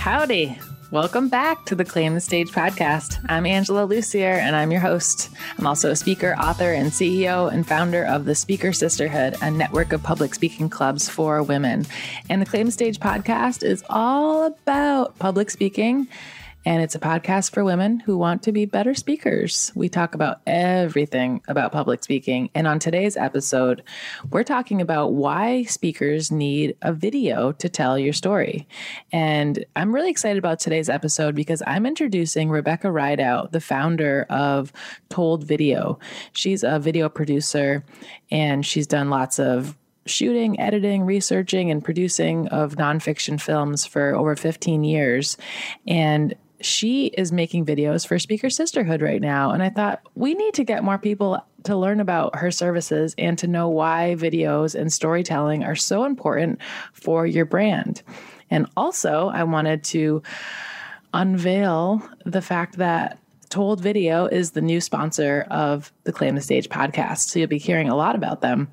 Howdy. Welcome back to the Claim the Stage podcast. I'm Angela Lucier and I'm your host. I'm also a speaker, author, and CEO and founder of the Speaker Sisterhood, a network of public speaking clubs for women. And the Claim the Stage podcast is all about public speaking and it's a podcast for women who want to be better speakers. We talk about everything about public speaking. And on today's episode, we're talking about why speakers need a video to tell your story. And I'm really excited about today's episode because I'm introducing Rebecca Rideout, the founder of Told Video. She's a video producer and she's done lots of shooting, editing, researching, and producing of nonfiction films for over 15 years. And she is making videos for Speaker Sisterhood right now. And I thought we need to get more people to learn about her services and to know why videos and storytelling are so important for your brand. And also, I wanted to unveil the fact that Told Video is the new sponsor of the Claim the Stage podcast. So you'll be hearing a lot about them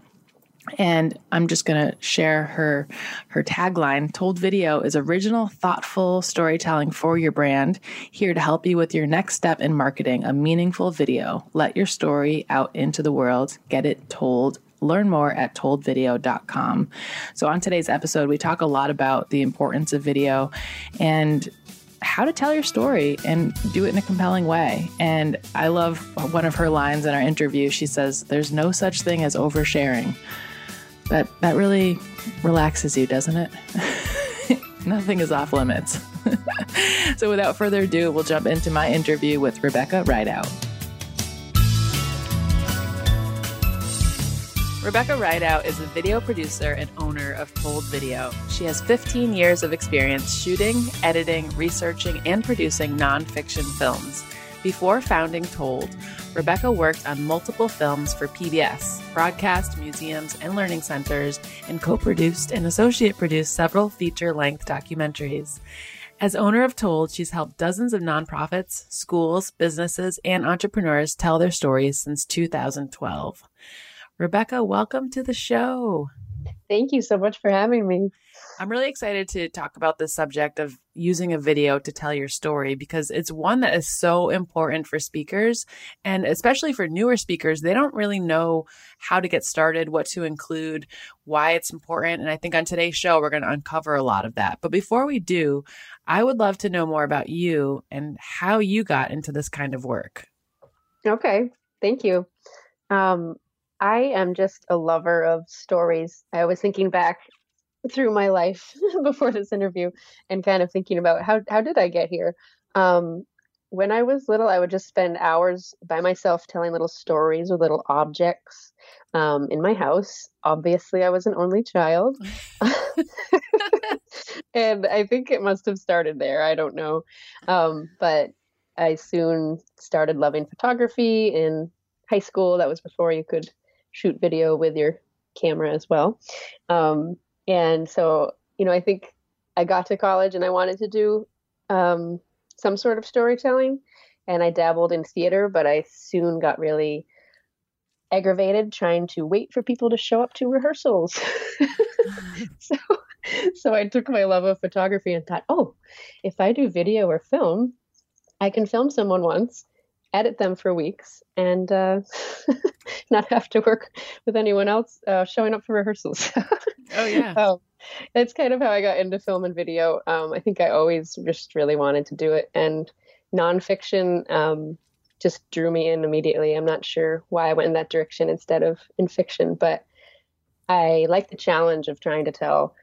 and i'm just going to share her her tagline. Told video is original thoughtful storytelling for your brand here to help you with your next step in marketing a meaningful video. Let your story out into the world. Get it told. Learn more at toldvideo.com so on today's episode we talk a lot about the importance of video and how to tell your story and do it in a compelling way. And I love one of her lines in our interview. She says, There's no such thing as oversharing that that really relaxes you, doesn't it? Nothing is off limits. so without further ado, we'll jump into my interview with Rebecca Rideout. Rebecca Rideout is a video producer and owner of Told Video. She has 15 years of experience shooting, editing, researching, and producing nonfiction films. Before founding Told, Rebecca worked on multiple films for PBS, broadcast, museums, and learning centers, and co produced and associate produced several feature length documentaries. As owner of Told, she's helped dozens of nonprofits, schools, businesses, and entrepreneurs tell their stories since 2012. Rebecca, welcome to the show. Thank you so much for having me. I'm really excited to talk about the subject of using a video to tell your story because it's one that is so important for speakers and especially for newer speakers. They don't really know how to get started, what to include, why it's important. And I think on today's show, we're going to uncover a lot of that. But before we do, I would love to know more about you and how you got into this kind of work. Okay. Thank you. Um, I am just a lover of stories. I was thinking back through my life before this interview and kind of thinking about how how did I get here? Um, when I was little, I would just spend hours by myself telling little stories with little objects um, in my house. Obviously, I was an only child. and I think it must have started there. I don't know. Um, but I soon started loving photography in high school. That was before you could shoot video with your camera as well. Um, and so, you know, I think I got to college and I wanted to do um, some sort of storytelling. And I dabbled in theater, but I soon got really aggravated trying to wait for people to show up to rehearsals. so, so I took my love of photography and thought, oh, if I do video or film, I can film someone once, edit them for weeks, and uh, not have to work with anyone else uh, showing up for rehearsals. oh yeah. Um, that's kind of how I got into film and video. Um, I think I always just really wanted to do it, and nonfiction um, just drew me in immediately. I'm not sure why I went in that direction instead of in fiction, but I like the challenge of trying to tell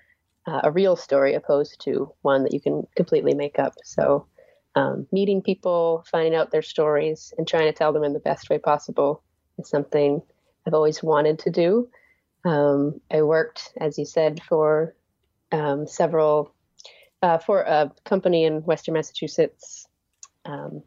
uh, a real story opposed to one that you can completely make up. So, um, meeting people, finding out their stories, and trying to tell them in the best way possible is something I've always wanted to do. Um, I worked, as you said, for um, several uh, for a company in Western Massachusetts. Um,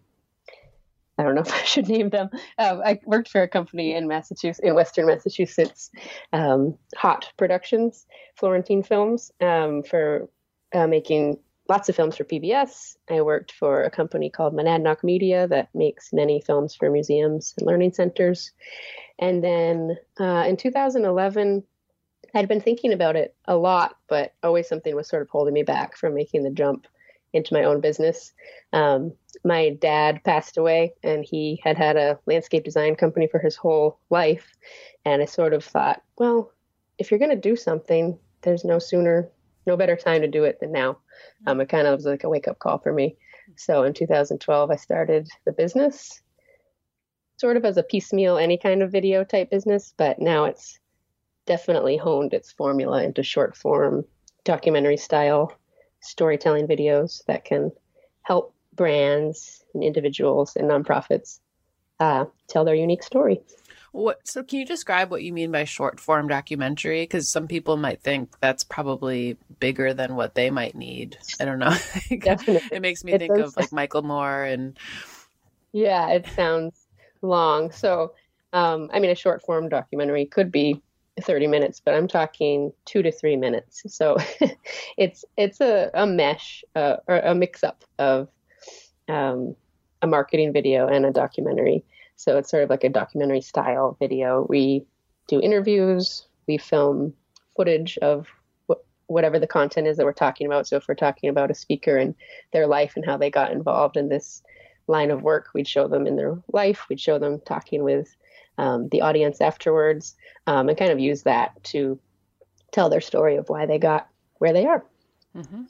I don't know if I should name them. Uh, I worked for a company in Massachusetts, in Western Massachusetts, um, Hott Productions, Florentine Films, um, for uh, making lots of films for PBS. I worked for a company called Monadnock Media that makes many films for museums and learning centers. And then uh, in 2011, I'd been thinking about it a lot, but always something was sort of holding me back from making the jump into my own business. Um, my dad passed away, and he had had a landscape design company for his whole life. And I sort of thought, well, if you're going to do something, there's no sooner, no better time to do it than now. Um, it kind of was like a wake up call for me. So in 2012, I started the business, sort of as a piecemeal, any kind of video type business, but now it's definitely honed its formula into short form, documentary style storytelling videos that can help brands and individuals and nonprofits uh, tell their unique story. What? So, can you describe what you mean by short form documentary? Because some people might think that's probably bigger than what they might need. I don't know. Definitely. it makes me it think of like Michael Moore and. Yeah, it sounds long. So, um, I mean, a short form documentary could be 30 minutes, but I'm talking two to three minutes. So, it's it's a, a mesh uh, or a mix up of um, a marketing video and a documentary. So it's sort of like a documentary style video. We do interviews, we film footage of wh- whatever the content is that we're talking about. So if we're talking about a speaker and their life and how they got involved in this line of work, we'd show them in their life, we'd show them talking with um, the audience afterwards, um, and kind of use that to tell their story of why they got where they are. Mm-hmm.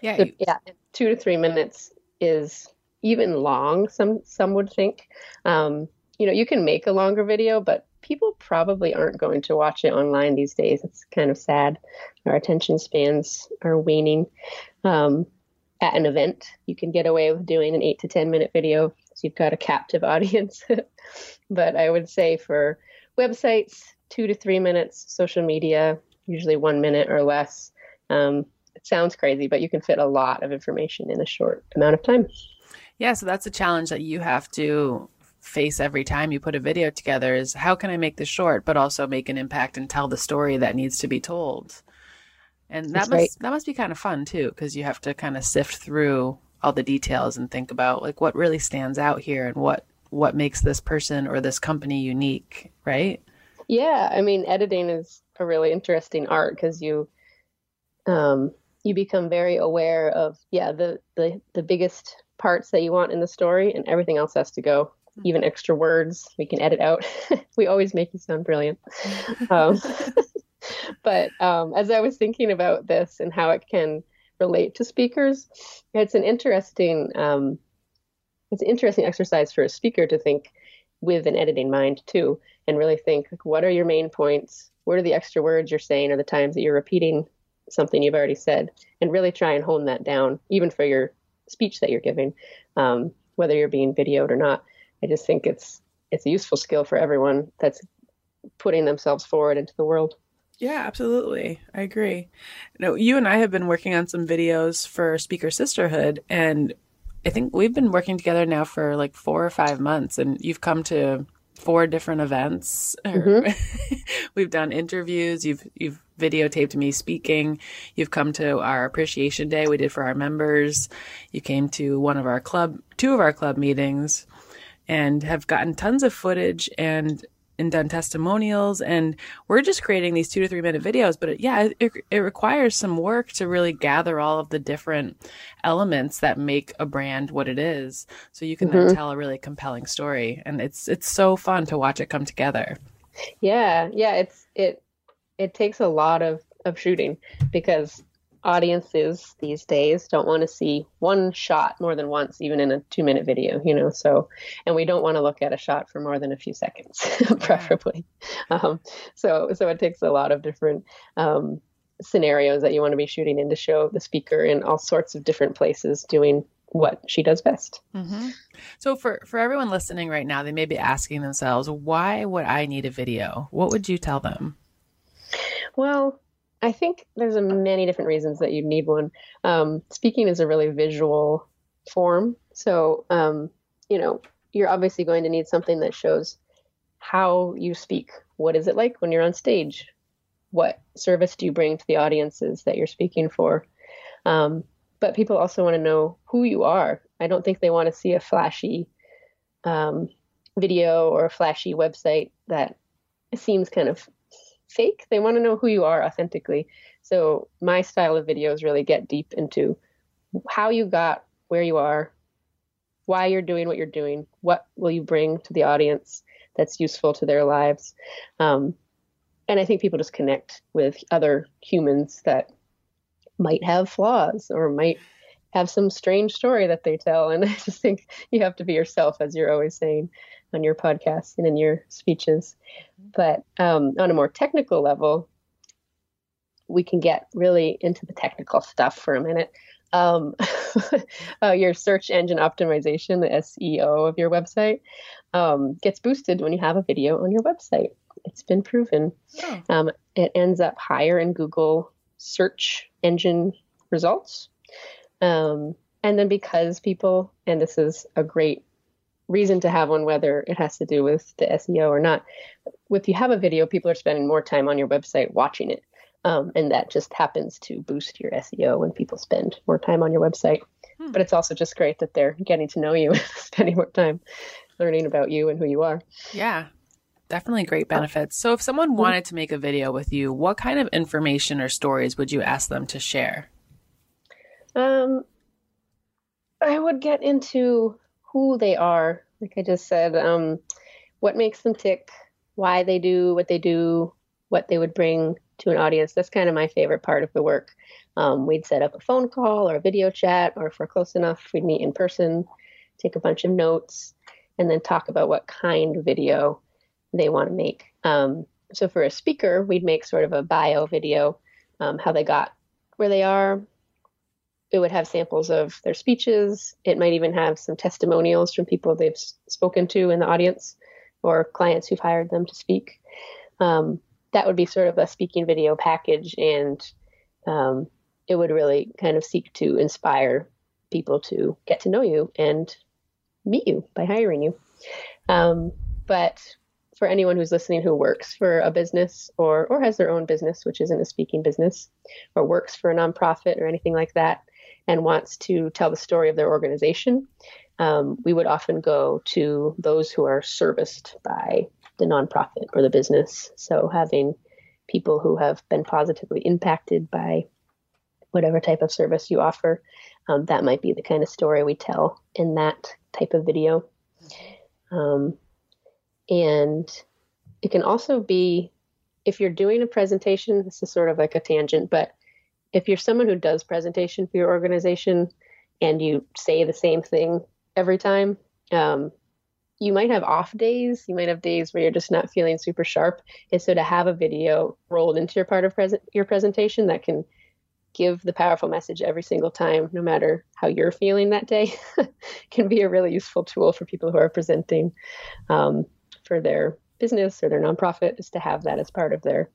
Yeah, so, yeah, two to three minutes is even long. Some some would think. Um, you know, you can make a longer video, but people probably aren't going to watch it online these days. It's kind of sad. Our attention spans are waning. Um, at an event, you can get away with doing an eight to ten minute video, so you've got a captive audience. but I would say for websites, two to three minutes. Social media, usually one minute or less. Um, it sounds crazy, but you can fit a lot of information in a short amount of time. Yeah, so that's a challenge that you have to face every time you put a video together is how can I make this short but also make an impact and tell the story that needs to be told. And that that's must right. that must be kind of fun too because you have to kind of sift through all the details and think about like what really stands out here and what what makes this person or this company unique, right? Yeah, I mean editing is a really interesting art because you um you become very aware of yeah the the the biggest parts that you want in the story, and everything else has to go. Hmm. Even extra words we can edit out. we always make you sound brilliant. Um, but um, as I was thinking about this and how it can relate to speakers, it's an interesting um, it's an interesting exercise for a speaker to think with an editing mind too, and really think like, what are your main points? What are the extra words you're saying, or the times that you're repeating something you've already said, and really try and hone that down, even for your speech that you're giving, um, whether you're being videoed or not. I just think it's it's a useful skill for everyone that's putting themselves forward into the world. Yeah, absolutely. I agree. You you and I have been working on some videos for Speaker Sisterhood, and I think we've been working together now for like four or five months, and you've come to four different events. Mm-hmm. we've done interviews. You've you've videotaped me speaking. You've come to our appreciation day we did for our members. You came to one of our club, two of our club meetings, and have gotten tons of footage and and done testimonials and we're just creating these two to three minute videos but it, yeah it, it requires some work to really gather all of the different elements that make a brand what it is so you can mm-hmm. then tell a really compelling story and it's it's so fun to watch it come together yeah yeah it's it it takes a lot of of shooting because audiences these days don't want to see one shot more than once even in a two minute video you know so and we don't want to look at a shot for more than a few seconds preferably um, so so it takes a lot of different um, scenarios that you want to be shooting in to show the speaker in all sorts of different places doing what she does best. Mm-hmm. So for for everyone listening right now, they may be asking themselves, why would I need a video? What would you tell them? Well, I think there's a many different reasons that you'd need one. Um, speaking is a really visual form, so um, you know you're obviously going to need something that shows how you speak. What is it like when you're on stage? What service do you bring to the audiences that you're speaking for? Um, but people also want to know who you are. I don't think they want to see a flashy um, video or a flashy website that seems kind of fake. They want to know who you are authentically. So my style of videos really get deep into how you got where you are, why you're doing what you're doing, what will you bring to the audience that's useful to their lives. Um, and I think people just connect with other humans that might have flaws or might have some strange story that they tell. And I just think you have to be yourself, as you're always saying on your podcast and in your speeches. But um, on a more technical level, we can get really into the technical stuff for a minute um, uh, your search engine optimization, the SEO of your website, um, gets boosted when you have a video on your website. It's been proven. Oh. Um, it ends up higher in Google search engine results. Um, and then because people, and this is a great reason to have one, whether it has to do with the SEO or not, if you have a video, people are spending more time on your website watching it. Um, and that just happens to boost your SEO when people spend more time on your website. Hmm. But it's also just great that they're getting to know you, spending more time learning about you and who you are. Yeah, definitely great benefits. So, if someone mm-hmm. wanted to make a video with you, what kind of information or stories would you ask them to share? Um, I would get into who they are, like I just said, um, what makes them tick, why they do what they do, what they would bring to an audience. That's kind of my favorite part of the work. Um, we'd set up a phone call or a video chat, or if we're close enough, we'd meet in person, take a bunch of notes, and then talk about what kind of video they want to make. Um, so for a speaker, we'd make sort of a bio video, um, how they got where they are. It would have samples of their speeches. It might even have some testimonials from people they've spoken to in the audience or clients who've hired them to speak. Um, that would be sort of a speaking video package, and um, it would really kind of seek to inspire people to get to know you and meet you by hiring you. Um, but for anyone who's listening who works for a business or or has their own business, which isn't a speaking business, or works for a nonprofit or anything like that, and wants to tell the story of their organization, um, we would often go to those who are serviced by the nonprofit or the business. So having people who have been positively impacted by whatever type of service you offer, um, that might be the kind of story we tell in that type of video. Um, and it can also be if you're doing a presentation, this is sort of like a tangent, but if you're someone who does presentation for your organization and you say the same thing every time, um, you might have off days. You might have days where you're just not feeling super sharp. And so to have a video rolled into your part of present your presentation that can give the powerful message every single time, no matter how you're feeling that day, can be a really useful tool for people who are presenting um, for their business or their nonprofit, is to have that as part of their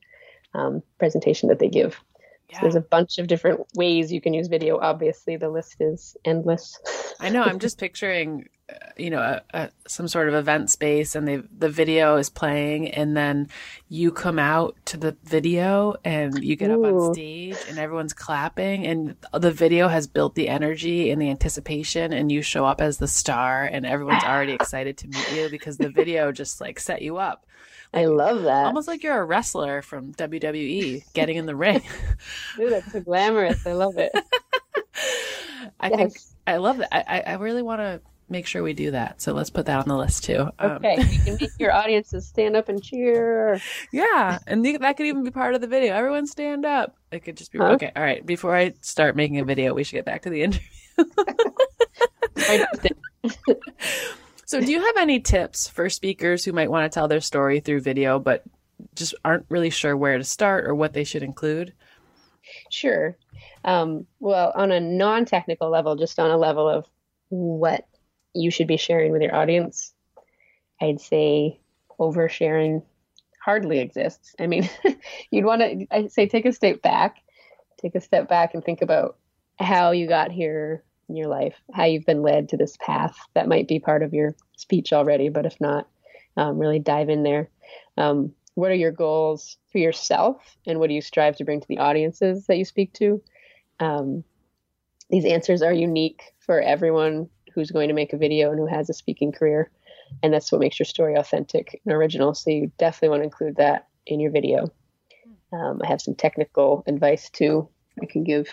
um, presentation that they give. Yeah. There's a bunch of different ways you can use video. Obviously, the list is endless. I know. I'm just picturing uh, you know a, a, some sort of event space and the the video is playing and then you come out to the video and you get Ooh. up on stage and everyone's clapping and the video has built the energy and the anticipation and you show up as the star and everyone's already excited to meet you because the video just like set you up I love that. Almost like you're a wrestler from WWE getting in the ring. Ooh, that's so glamorous. I love it. I yes. think I love that. I, I really want to make sure we do that. So let's put that on the list too. Um, okay, um, you can make your audiences stand up and cheer. Yeah, and that could even be part of the video. Everyone stand up. It could just be huh? okay. All right, before I start making a video, we should get back to the interview. So, do you have any tips for speakers who might want to tell their story through video, but just aren't really sure where to start or what they should include? Sure. Um, well, on a non-technical level, just on a level of what you should be sharing with your audience. I'd say oversharing hardly exists. I mean, you'd want to, I'd say, take a step back, take a step back and think about how you got here in your life, how you've been led to this path. That might be part of your speech already, but if not, um, really dive in there. Um, what are your goals for yourself, and what do you strive to bring to the audiences that you speak to? Um, these answers are unique for everyone who's going to make a video and who has a speaking career. And that's what makes your story authentic and original. So you definitely want to include that in your video. Um, I have some technical advice too I can give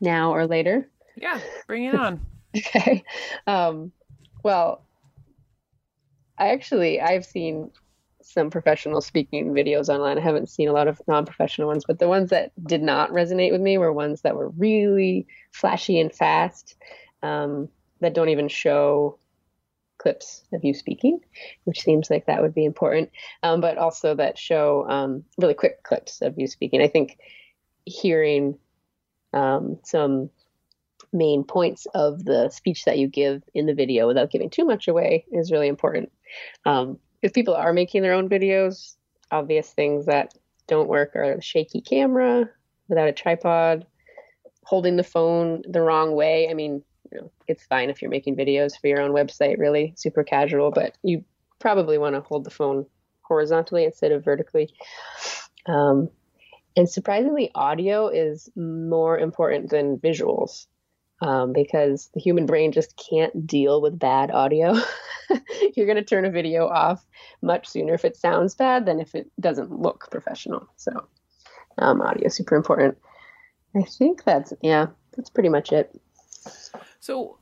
now or later. Yeah, bring it on. okay. Um, well, I actually I've seen some professional speaking videos online. I haven't seen a lot of non-professional ones, but the ones that did not resonate with me were ones that were really flashy and fast, um, that don't even show clips of you speaking, which seems like that would be important, um, but also that show um, really quick clips of you speaking. I think hearing um, some main points of the speech that you give in the video without giving too much away is really important. Um, if people are making their own videos, obvious things that don't work are shaky camera without a tripod, holding the phone the wrong way. I mean, you know, it's fine if you're making videos for your own website, really super casual, but you probably want to hold the phone horizontally instead of vertically. Um, and surprisingly, audio is more important than visuals um, because the human brain just can't deal with bad audio. You're going to turn a video off much sooner if it sounds bad than if it doesn't look professional. So, um, audio is super important. I think that's, yeah, that's pretty much it. So,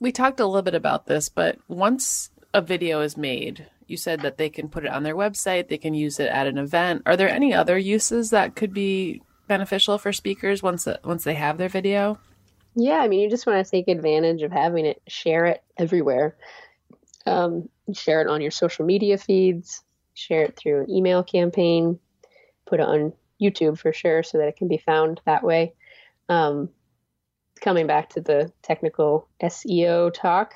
we talked a little bit about this, but once a video is made, you said that they can put it on their website, they can use it at an event. Are there any other uses that could be beneficial for speakers once once they have their video? Yeah, I mean, you just want to take advantage of having it, share it everywhere. Um, share it on your social media feeds, share it through an email campaign, put it on YouTube for sure so that it can be found that way. Um, coming back to the technical SEO talk,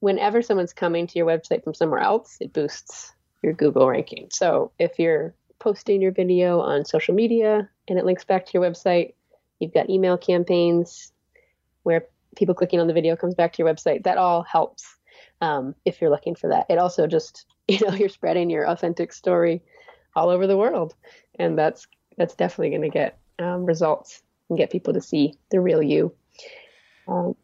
whenever someone's coming to your website from somewhere else, it boosts your Google ranking. So if you're posting your video on social media and it links back to your website, you've got email campaigns where people clicking on the video comes back to your website. That all helps um, if you're looking for that. It also just, you know, you're spreading your authentic story all over the world, and that's that's definitely going to get um, results and get people to see the real you. Um,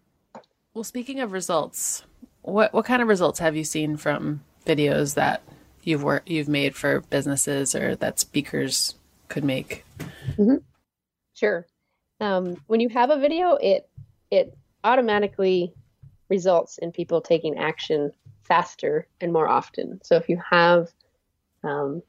well, speaking of results, what what kind of results have you seen from videos that you've worked you've made for businesses or that speakers could make? Mm-hmm. Sure. Um, when you have a video, it it automatically results in people taking action faster and more often. So if you have um,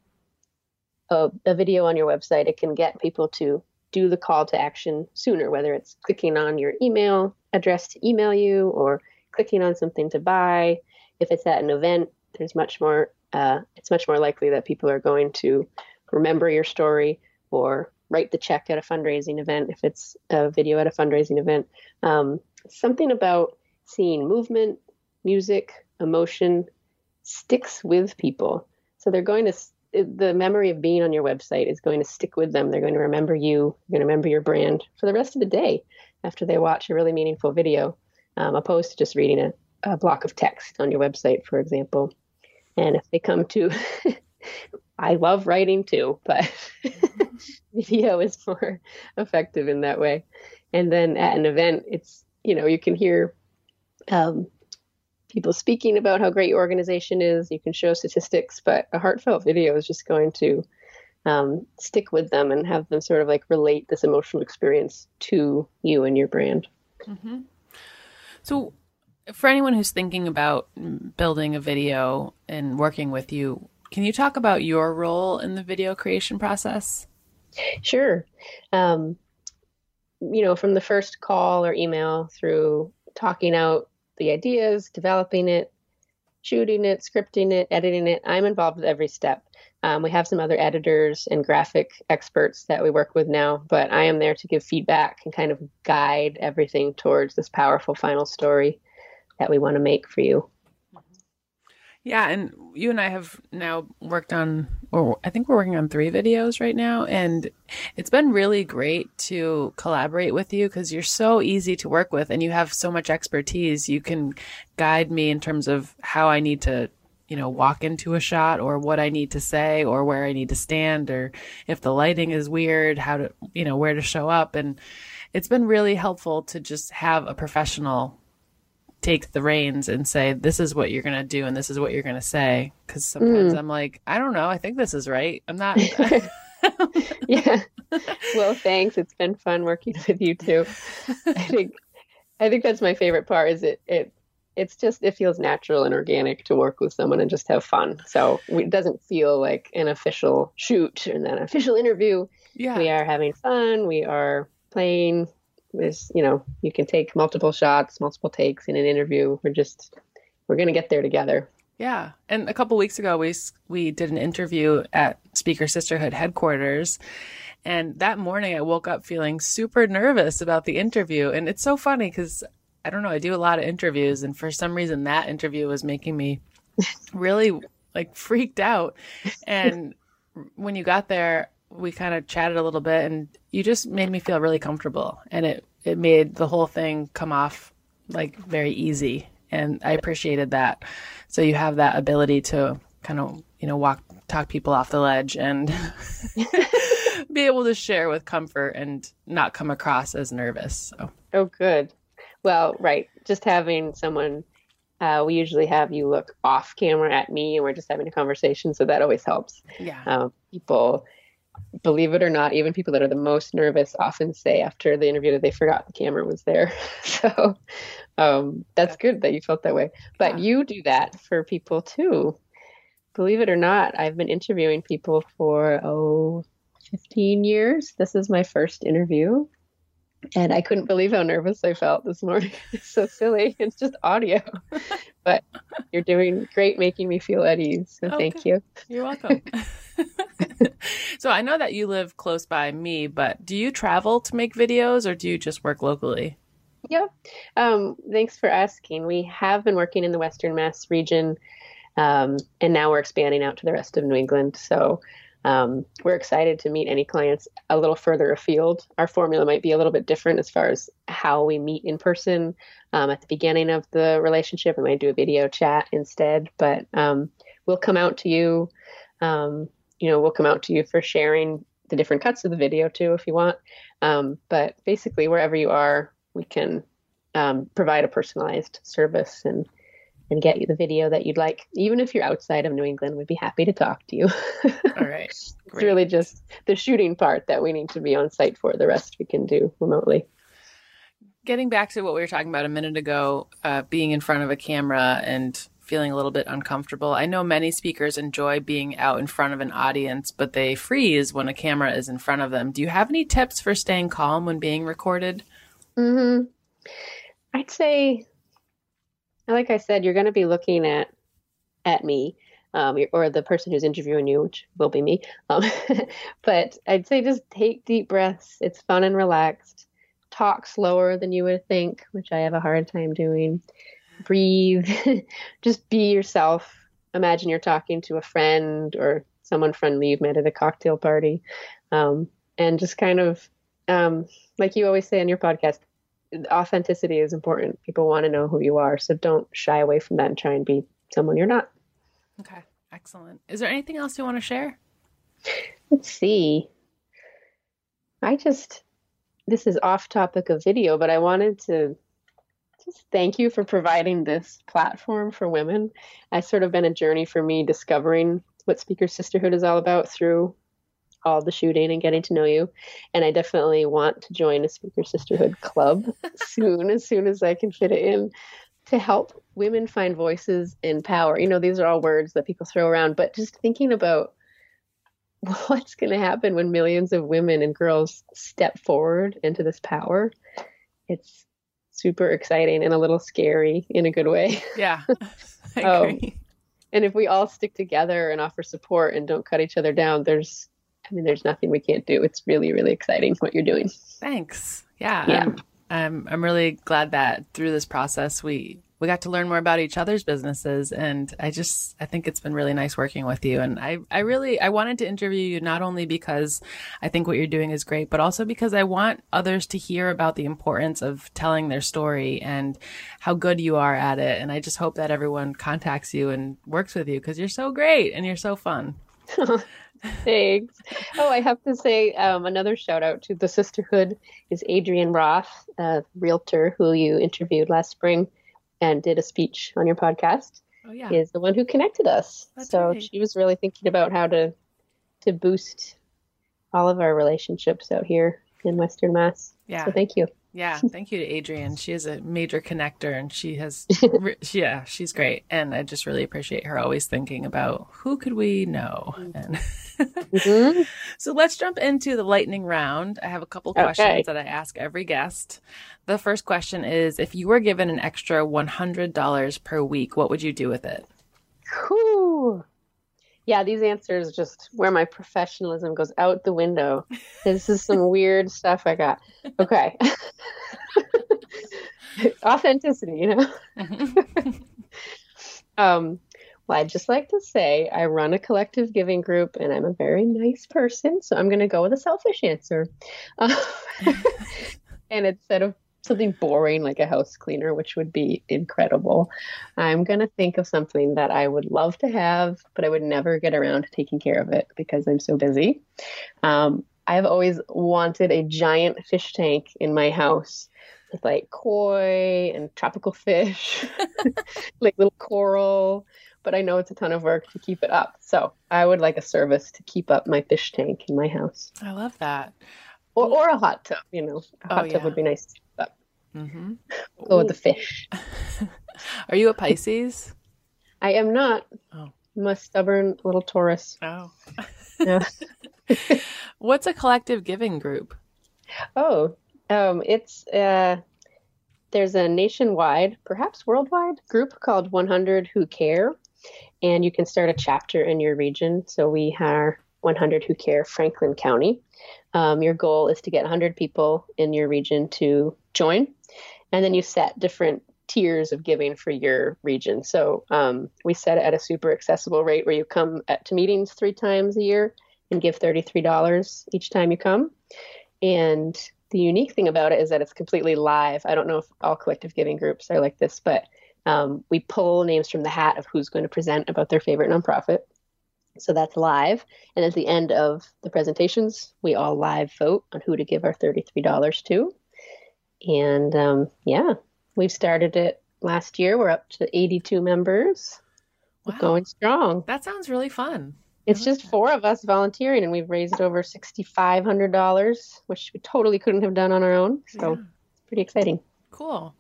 a, a video on your website, it can get people to do the call to action sooner, whether it's clicking on your email address to email you or clicking on something to buy. If it's at an event, there's much more. Uh, it's much more likely that people are going to remember your story or write the check at a fundraising event if it's a video at a fundraising event. Um, something about seeing movement, music, emotion sticks with people. So they're going to the memory of being on your website is going to stick with them. They're going to remember you. They're going to remember your brand for the rest of the day after they watch a really meaningful video um, opposed to just reading a, a block of text on your website, for example. And if they come to, I love writing too, but video is more effective in that way. And then at an event, it's, you know, you can hear um, people speaking about how great your organization is. You can show statistics, but a heartfelt video is just going to um, stick with them and have them sort of like relate this emotional experience to you and your brand. Mm-hmm. So, for anyone who's thinking about building a video and working with you, can you talk about your role in the video creation process? Sure. Um, you know, from the first call or email through talking out the ideas, developing it, shooting it, scripting it, editing it, I'm involved with every step. Um, we have some other editors and graphic experts that we work with now, but I am there to give feedback and kind of guide everything towards this powerful final story that we want to make for you. Yeah, and you and I have now worked on, or I think we're working on three videos right now, and it's been really great to collaborate with you because you're so easy to work with and you have so much expertise. You can guide me in terms of how I need to you know, walk into a shot or what I need to say or where I need to stand or if the lighting is weird, how to, you know, where to show up. And it's been really helpful to just have a professional take the reins and say, this is what you're going to do and this is what you're going to say. Cause sometimes mm. I'm like, I don't know. I think this is right. I'm not. yeah. Well, thanks. It's been fun working with you too. I think I think that's my favorite part. Is it it it's just it feels natural and organic to work with someone and just have fun. So it doesn't feel like an official shoot and an official interview. Yeah. We are having fun. We are playing. This, you know, you can take multiple shots, multiple takes in an interview. We're just we're gonna get there together. Yeah. And a couple weeks ago, we we did an interview at Speaker Sisterhood headquarters. And that morning, I woke up feeling super nervous about the interview. And it's so funny because I don't know, I do a lot of interviews. And for some reason, that interview was making me really like freaked out. And when you got there, we kind of chatted a little bit and you just made me feel really comfortable. And it, it made the whole thing come off like very easy. And I appreciated that. So you have that ability to kind of, you know, walk, talk people off the ledge and be able to share with comfort and not come across as nervous. So. Oh, good. Well, right. Just having someone, uh, we usually have you look off camera at me and we're just having a conversation. So that always helps. Yeah. Um, people, believe it or not, even people that are the most nervous often say after the interview that they forgot the camera was there. so um, that's good that you felt that way. But Yeah. you do that for people too. Believe it or not, I've been interviewing people for, oh, 15 years. This is my first interview. And I couldn't believe how nervous I felt this morning. It's so silly. It's just audio. but you're doing great making me feel at ease. So Oh, thank you. You're welcome. so I know that you live close by me, but do you travel to make videos or do you just work locally? Yep. Um, thanks for asking. We have been working in the Western Mass region, um, and now we're expanding out to the rest of New England. So um, we're excited to meet any clients a little further afield. Our formula might be a little bit different as far as how we meet in person. Um, at the beginning of the relationship, we might do a video chat instead, but um, we'll come out to you. Um, you know, we'll come out to you for sharing the different cuts of the video too, if you want. Um, but basically, wherever you are, we can um, provide a personalized service and and get you the video that you'd like. Even if you're outside of New England, we'd be happy to talk to you. All right. it's really just the shooting part that we need to be on site for. The rest we can do remotely. Getting back to what we were talking about a minute ago, uh, being in front of a camera and feeling a little bit uncomfortable. I know many speakers enjoy being out in front of an audience, but they freeze when a camera is in front of them. Do you have any tips for staying calm when being recorded? Mm-hmm. I'd say, like I said, you're going to be looking at at me, um, or the person who's interviewing you, which will be me. Um, but I'd say just take deep breaths. It's fun and relaxed. Talk slower than you would think, which I have a hard time doing. Breathe. just be yourself. Imagine you're talking to a friend or someone friendly you've met at a cocktail party, um, and just kind of um, like you always say on your podcast, authenticity is important. People want to know who you are. So don't shy away from that and try and be someone you're not. Okay. Excellent. Is there anything else you want to share? Let's see. I just, this is off topic of video, but I wanted to thank you for providing this platform for women. It's sort of been a journey for me discovering what Speaker Sisterhood is all about through all the shooting and getting to know you. And I definitely want to join a Speaker Sisterhood club soon, as soon as I can fit it in to help women find voices and power. You know, these are all words that people throw around, but just thinking about what's going to happen when millions of women and girls step forward into this power, it's super exciting and a little scary in a good way. Yeah. I Um. And if we all stick together and offer support and don't cut each other down, there's I mean, there's nothing we can't do. It's really, really exciting what you're doing. Thanks. Yeah. Yeah. I'm, I'm I'm really glad that through this process we we got to learn more about each other's businesses. And I just I think it's been really nice working with you. And I I really I wanted to interview you not only because I think what you're doing is great but also because I want others to hear about the importance of telling their story and how good you are at it. And I just hope that everyone contacts you and works with you because you're so great and you're so fun. Thanks. Oh, I have to say um, another shout out to the sisterhood is Adrian Roth, a realtor who you interviewed last spring and did a speech on your podcast. Oh yeah. Is the one who connected us. That's so right. she was really thinking about how to to boost all of our relationships out here in Western Mass. Yeah. So thank you. Yeah, thank you to Adrienne. She is a major connector and she has yeah, she's great and I just really appreciate her always thinking about who could we know. And mm-hmm. So let's jump into the lightning round. I have a couple questions okay. that I ask every guest. The first question is if you were given an extra $100 per week, what would you do with it? Whew yeah, these answers just where my professionalism goes out the window. This is some weird stuff I got. Okay. Authenticity, you know? um, well, I'd just like to say I run a collective giving group and I'm a very nice person. So I'm going to go with a selfish answer. Uh, and instead of something boring like a house cleaner, which would be incredible. I'm going to think of something that I would love to have, but I would never get around to taking care of it because I'm so busy. Um, I've always wanted a giant fish tank in my house with like koi and tropical fish, like little coral. But I know it's a ton of work to keep it up. So I would like a service to keep up my fish tank in my house. I love that. Or, or a hot tub, you know. A hot oh, tub yeah. would be nice Mm-hmm. Go with the fish. Are you a Pisces? I am not. Oh. I'm a stubborn little Taurus. Oh. yeah. What's a collective giving group? Oh, um, it's uh, there's a nationwide, perhaps worldwide group called 100 Who Care, and you can start a chapter in your region. So we are 100 Who Care Franklin County. Um, your goal is to get 100 people in your region to join and then you set different tiers of giving for your region. So um, we set it at a super accessible rate where you come at, to meetings three times a year and give $33 each time you come. And the unique thing about it is that it's completely live. I don't know if all collective giving groups are like this, but um, we pull names from the hat of who's going to present about their favorite nonprofit. So that's live. And at the end of the presentations, we all live vote on who to give our $33 to. And um, yeah, we've started it last year. We're up to 82 members. Wow. We're going strong. That sounds really fun. It's just that. four of us volunteering, and we've raised over $6,500, which we totally couldn't have done on our own. So yeah. pretty exciting. Cool.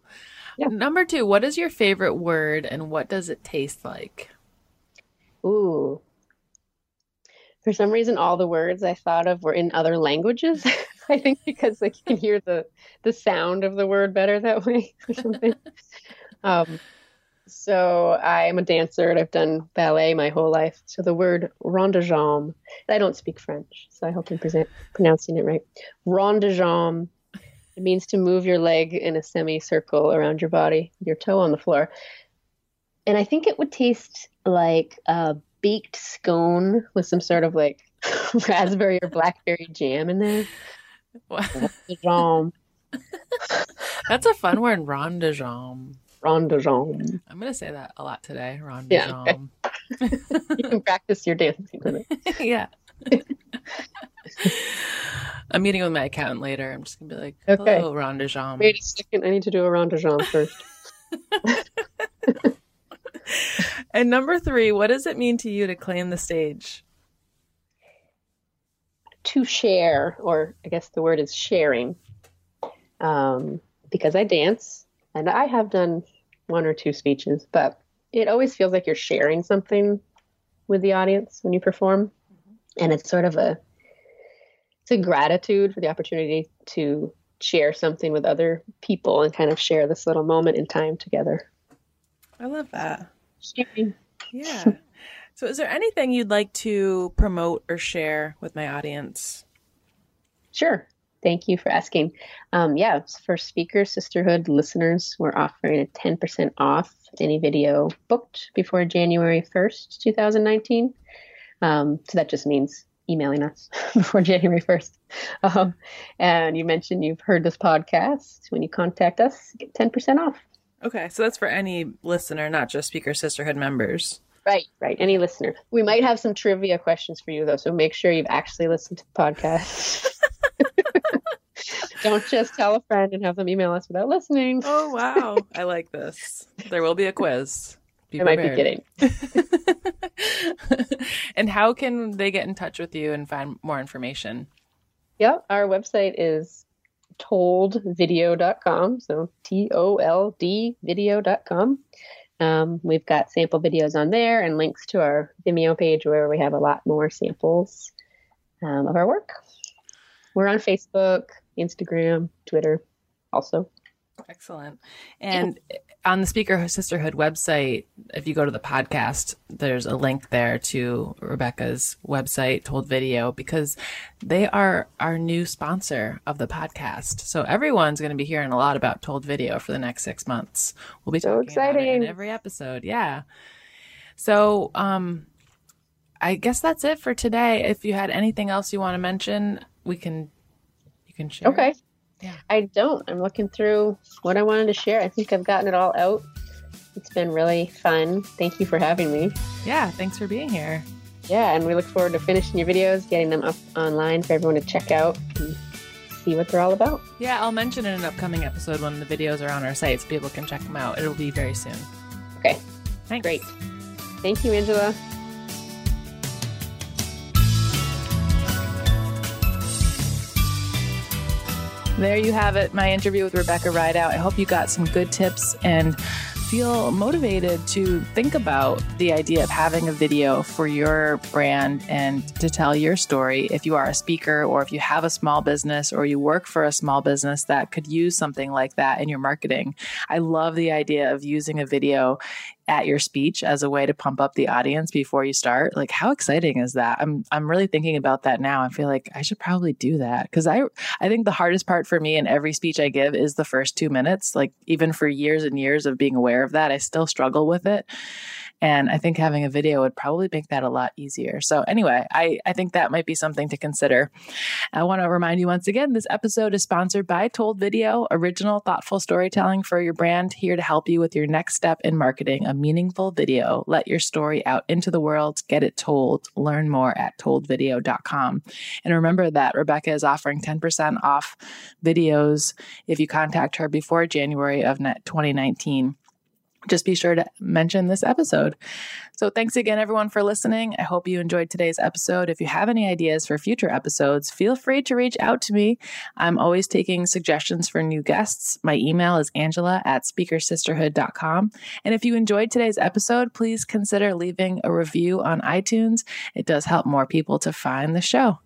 Yeah. Number two, what is your favorite word and what does it taste like? Ooh. For some reason, all the words I thought of were in other languages. I think because like you can hear the the sound of the word better that way or something. um, so I'm a dancer and I've done ballet my whole life. So the word rond de jambe, I don't speak French, so I hope I'm present, pronouncing it right. Rond de jambe, it means to move your leg in a semicircle around your body, your toe on the floor. And I think it would taste like a baked scone with some sort of like raspberry or blackberry jam in there. That's a fun word, rondejam. Rondejam. I'm going to say that a lot today. Rondejam. Yeah, okay. you can practice your dancing with it. yeah. I'm meeting with my accountant later. I'm just going to be like, okay. hello, rondejam. Wait a second. I need to do a rondejam first. and number three, what does it mean to you to claim the stage? to share, or I guess the word is sharing, um, because I dance and I have done one or two speeches, but it always feels like you're sharing something with the audience when you perform, mm-hmm. and it's sort of a it's a gratitude for the opportunity to share something with other people and kind of share this little moment in time together. I love that. Sharing. Yeah. So, is there anything you'd like to promote or share with my audience? Sure. Thank you for asking. Um, yeah, for Speaker Sisterhood listeners, we're offering a 10% off any video booked before January 1st, 2019. Um, so that just means emailing us before January 1st. Um, and you mentioned you've heard this podcast. When you contact us, get 10% off. Okay, so that's for any listener, not just Speaker Sisterhood members. Right, right. Any listener. We might have some trivia questions for you, though, so make sure you've actually listened to the podcast. Don't just tell a friend and have them email us without listening. Oh, wow. I like this. There will be a quiz. Be I might be kidding. and how can they get in touch with you and find more information? Yep, our website is toldvideo.com. So T O L D video.com. Um, we've got sample videos on there and links to our Vimeo page where we have a lot more samples um, of our work. We're on Facebook, Instagram, Twitter also. Excellent. And on the Speaker Sisterhood website, if you go to the podcast, there's a link there to Rebecca's website, Told Video, because they are our new sponsor of the podcast. So everyone's going to be hearing a lot about Told Video for the next six months. We'll be so talking exciting. about it in every episode. Yeah. So, um, I guess that's it for today. If you had anything else you want to mention, we can you can share. Okay. Yeah. I don't. I'm looking through what I wanted to share. I think I've gotten it all out. It's been really fun. Thank you for having me. Yeah, thanks for being here. Yeah, and we look forward to finishing your videos, getting them up online for everyone to check out and see what they're all about. Yeah, I'll mention in an upcoming episode when the videos are on our site so people can check them out. It'll be very soon. Okay. Thanks. Great. Thank you, Angela. There you have it, my interview with Rebecca Rideout. I hope you got some good tips and feel motivated to think about the idea of having a video for your brand and to tell your story. If you are a speaker or if you have a small business or you work for a small business that could use something like that in your marketing, I love the idea of using a video at your speech as a way to pump up the audience before you start. Like how exciting is that? I'm I'm really thinking about that now. I feel like I should probably do that cuz I I think the hardest part for me in every speech I give is the first 2 minutes. Like even for years and years of being aware of that, I still struggle with it. And I think having a video would probably make that a lot easier. So, anyway, I, I think that might be something to consider. I want to remind you once again this episode is sponsored by Told Video, original, thoughtful storytelling for your brand, here to help you with your next step in marketing a meaningful video. Let your story out into the world, get it told. Learn more at toldvideo.com. And remember that Rebecca is offering 10% off videos if you contact her before January of 2019 just be sure to mention this episode. So, thanks again, everyone, for listening. I hope you enjoyed today's episode. If you have any ideas for future episodes, feel free to reach out to me. I'm always taking suggestions for new guests. My email is angela at speakersisterhood.com. And if you enjoyed today's episode, please consider leaving a review on iTunes. It does help more people to find the show.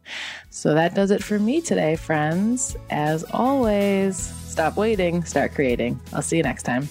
So, that does it for me today, friends. As always, stop waiting, start creating. I'll see you next time.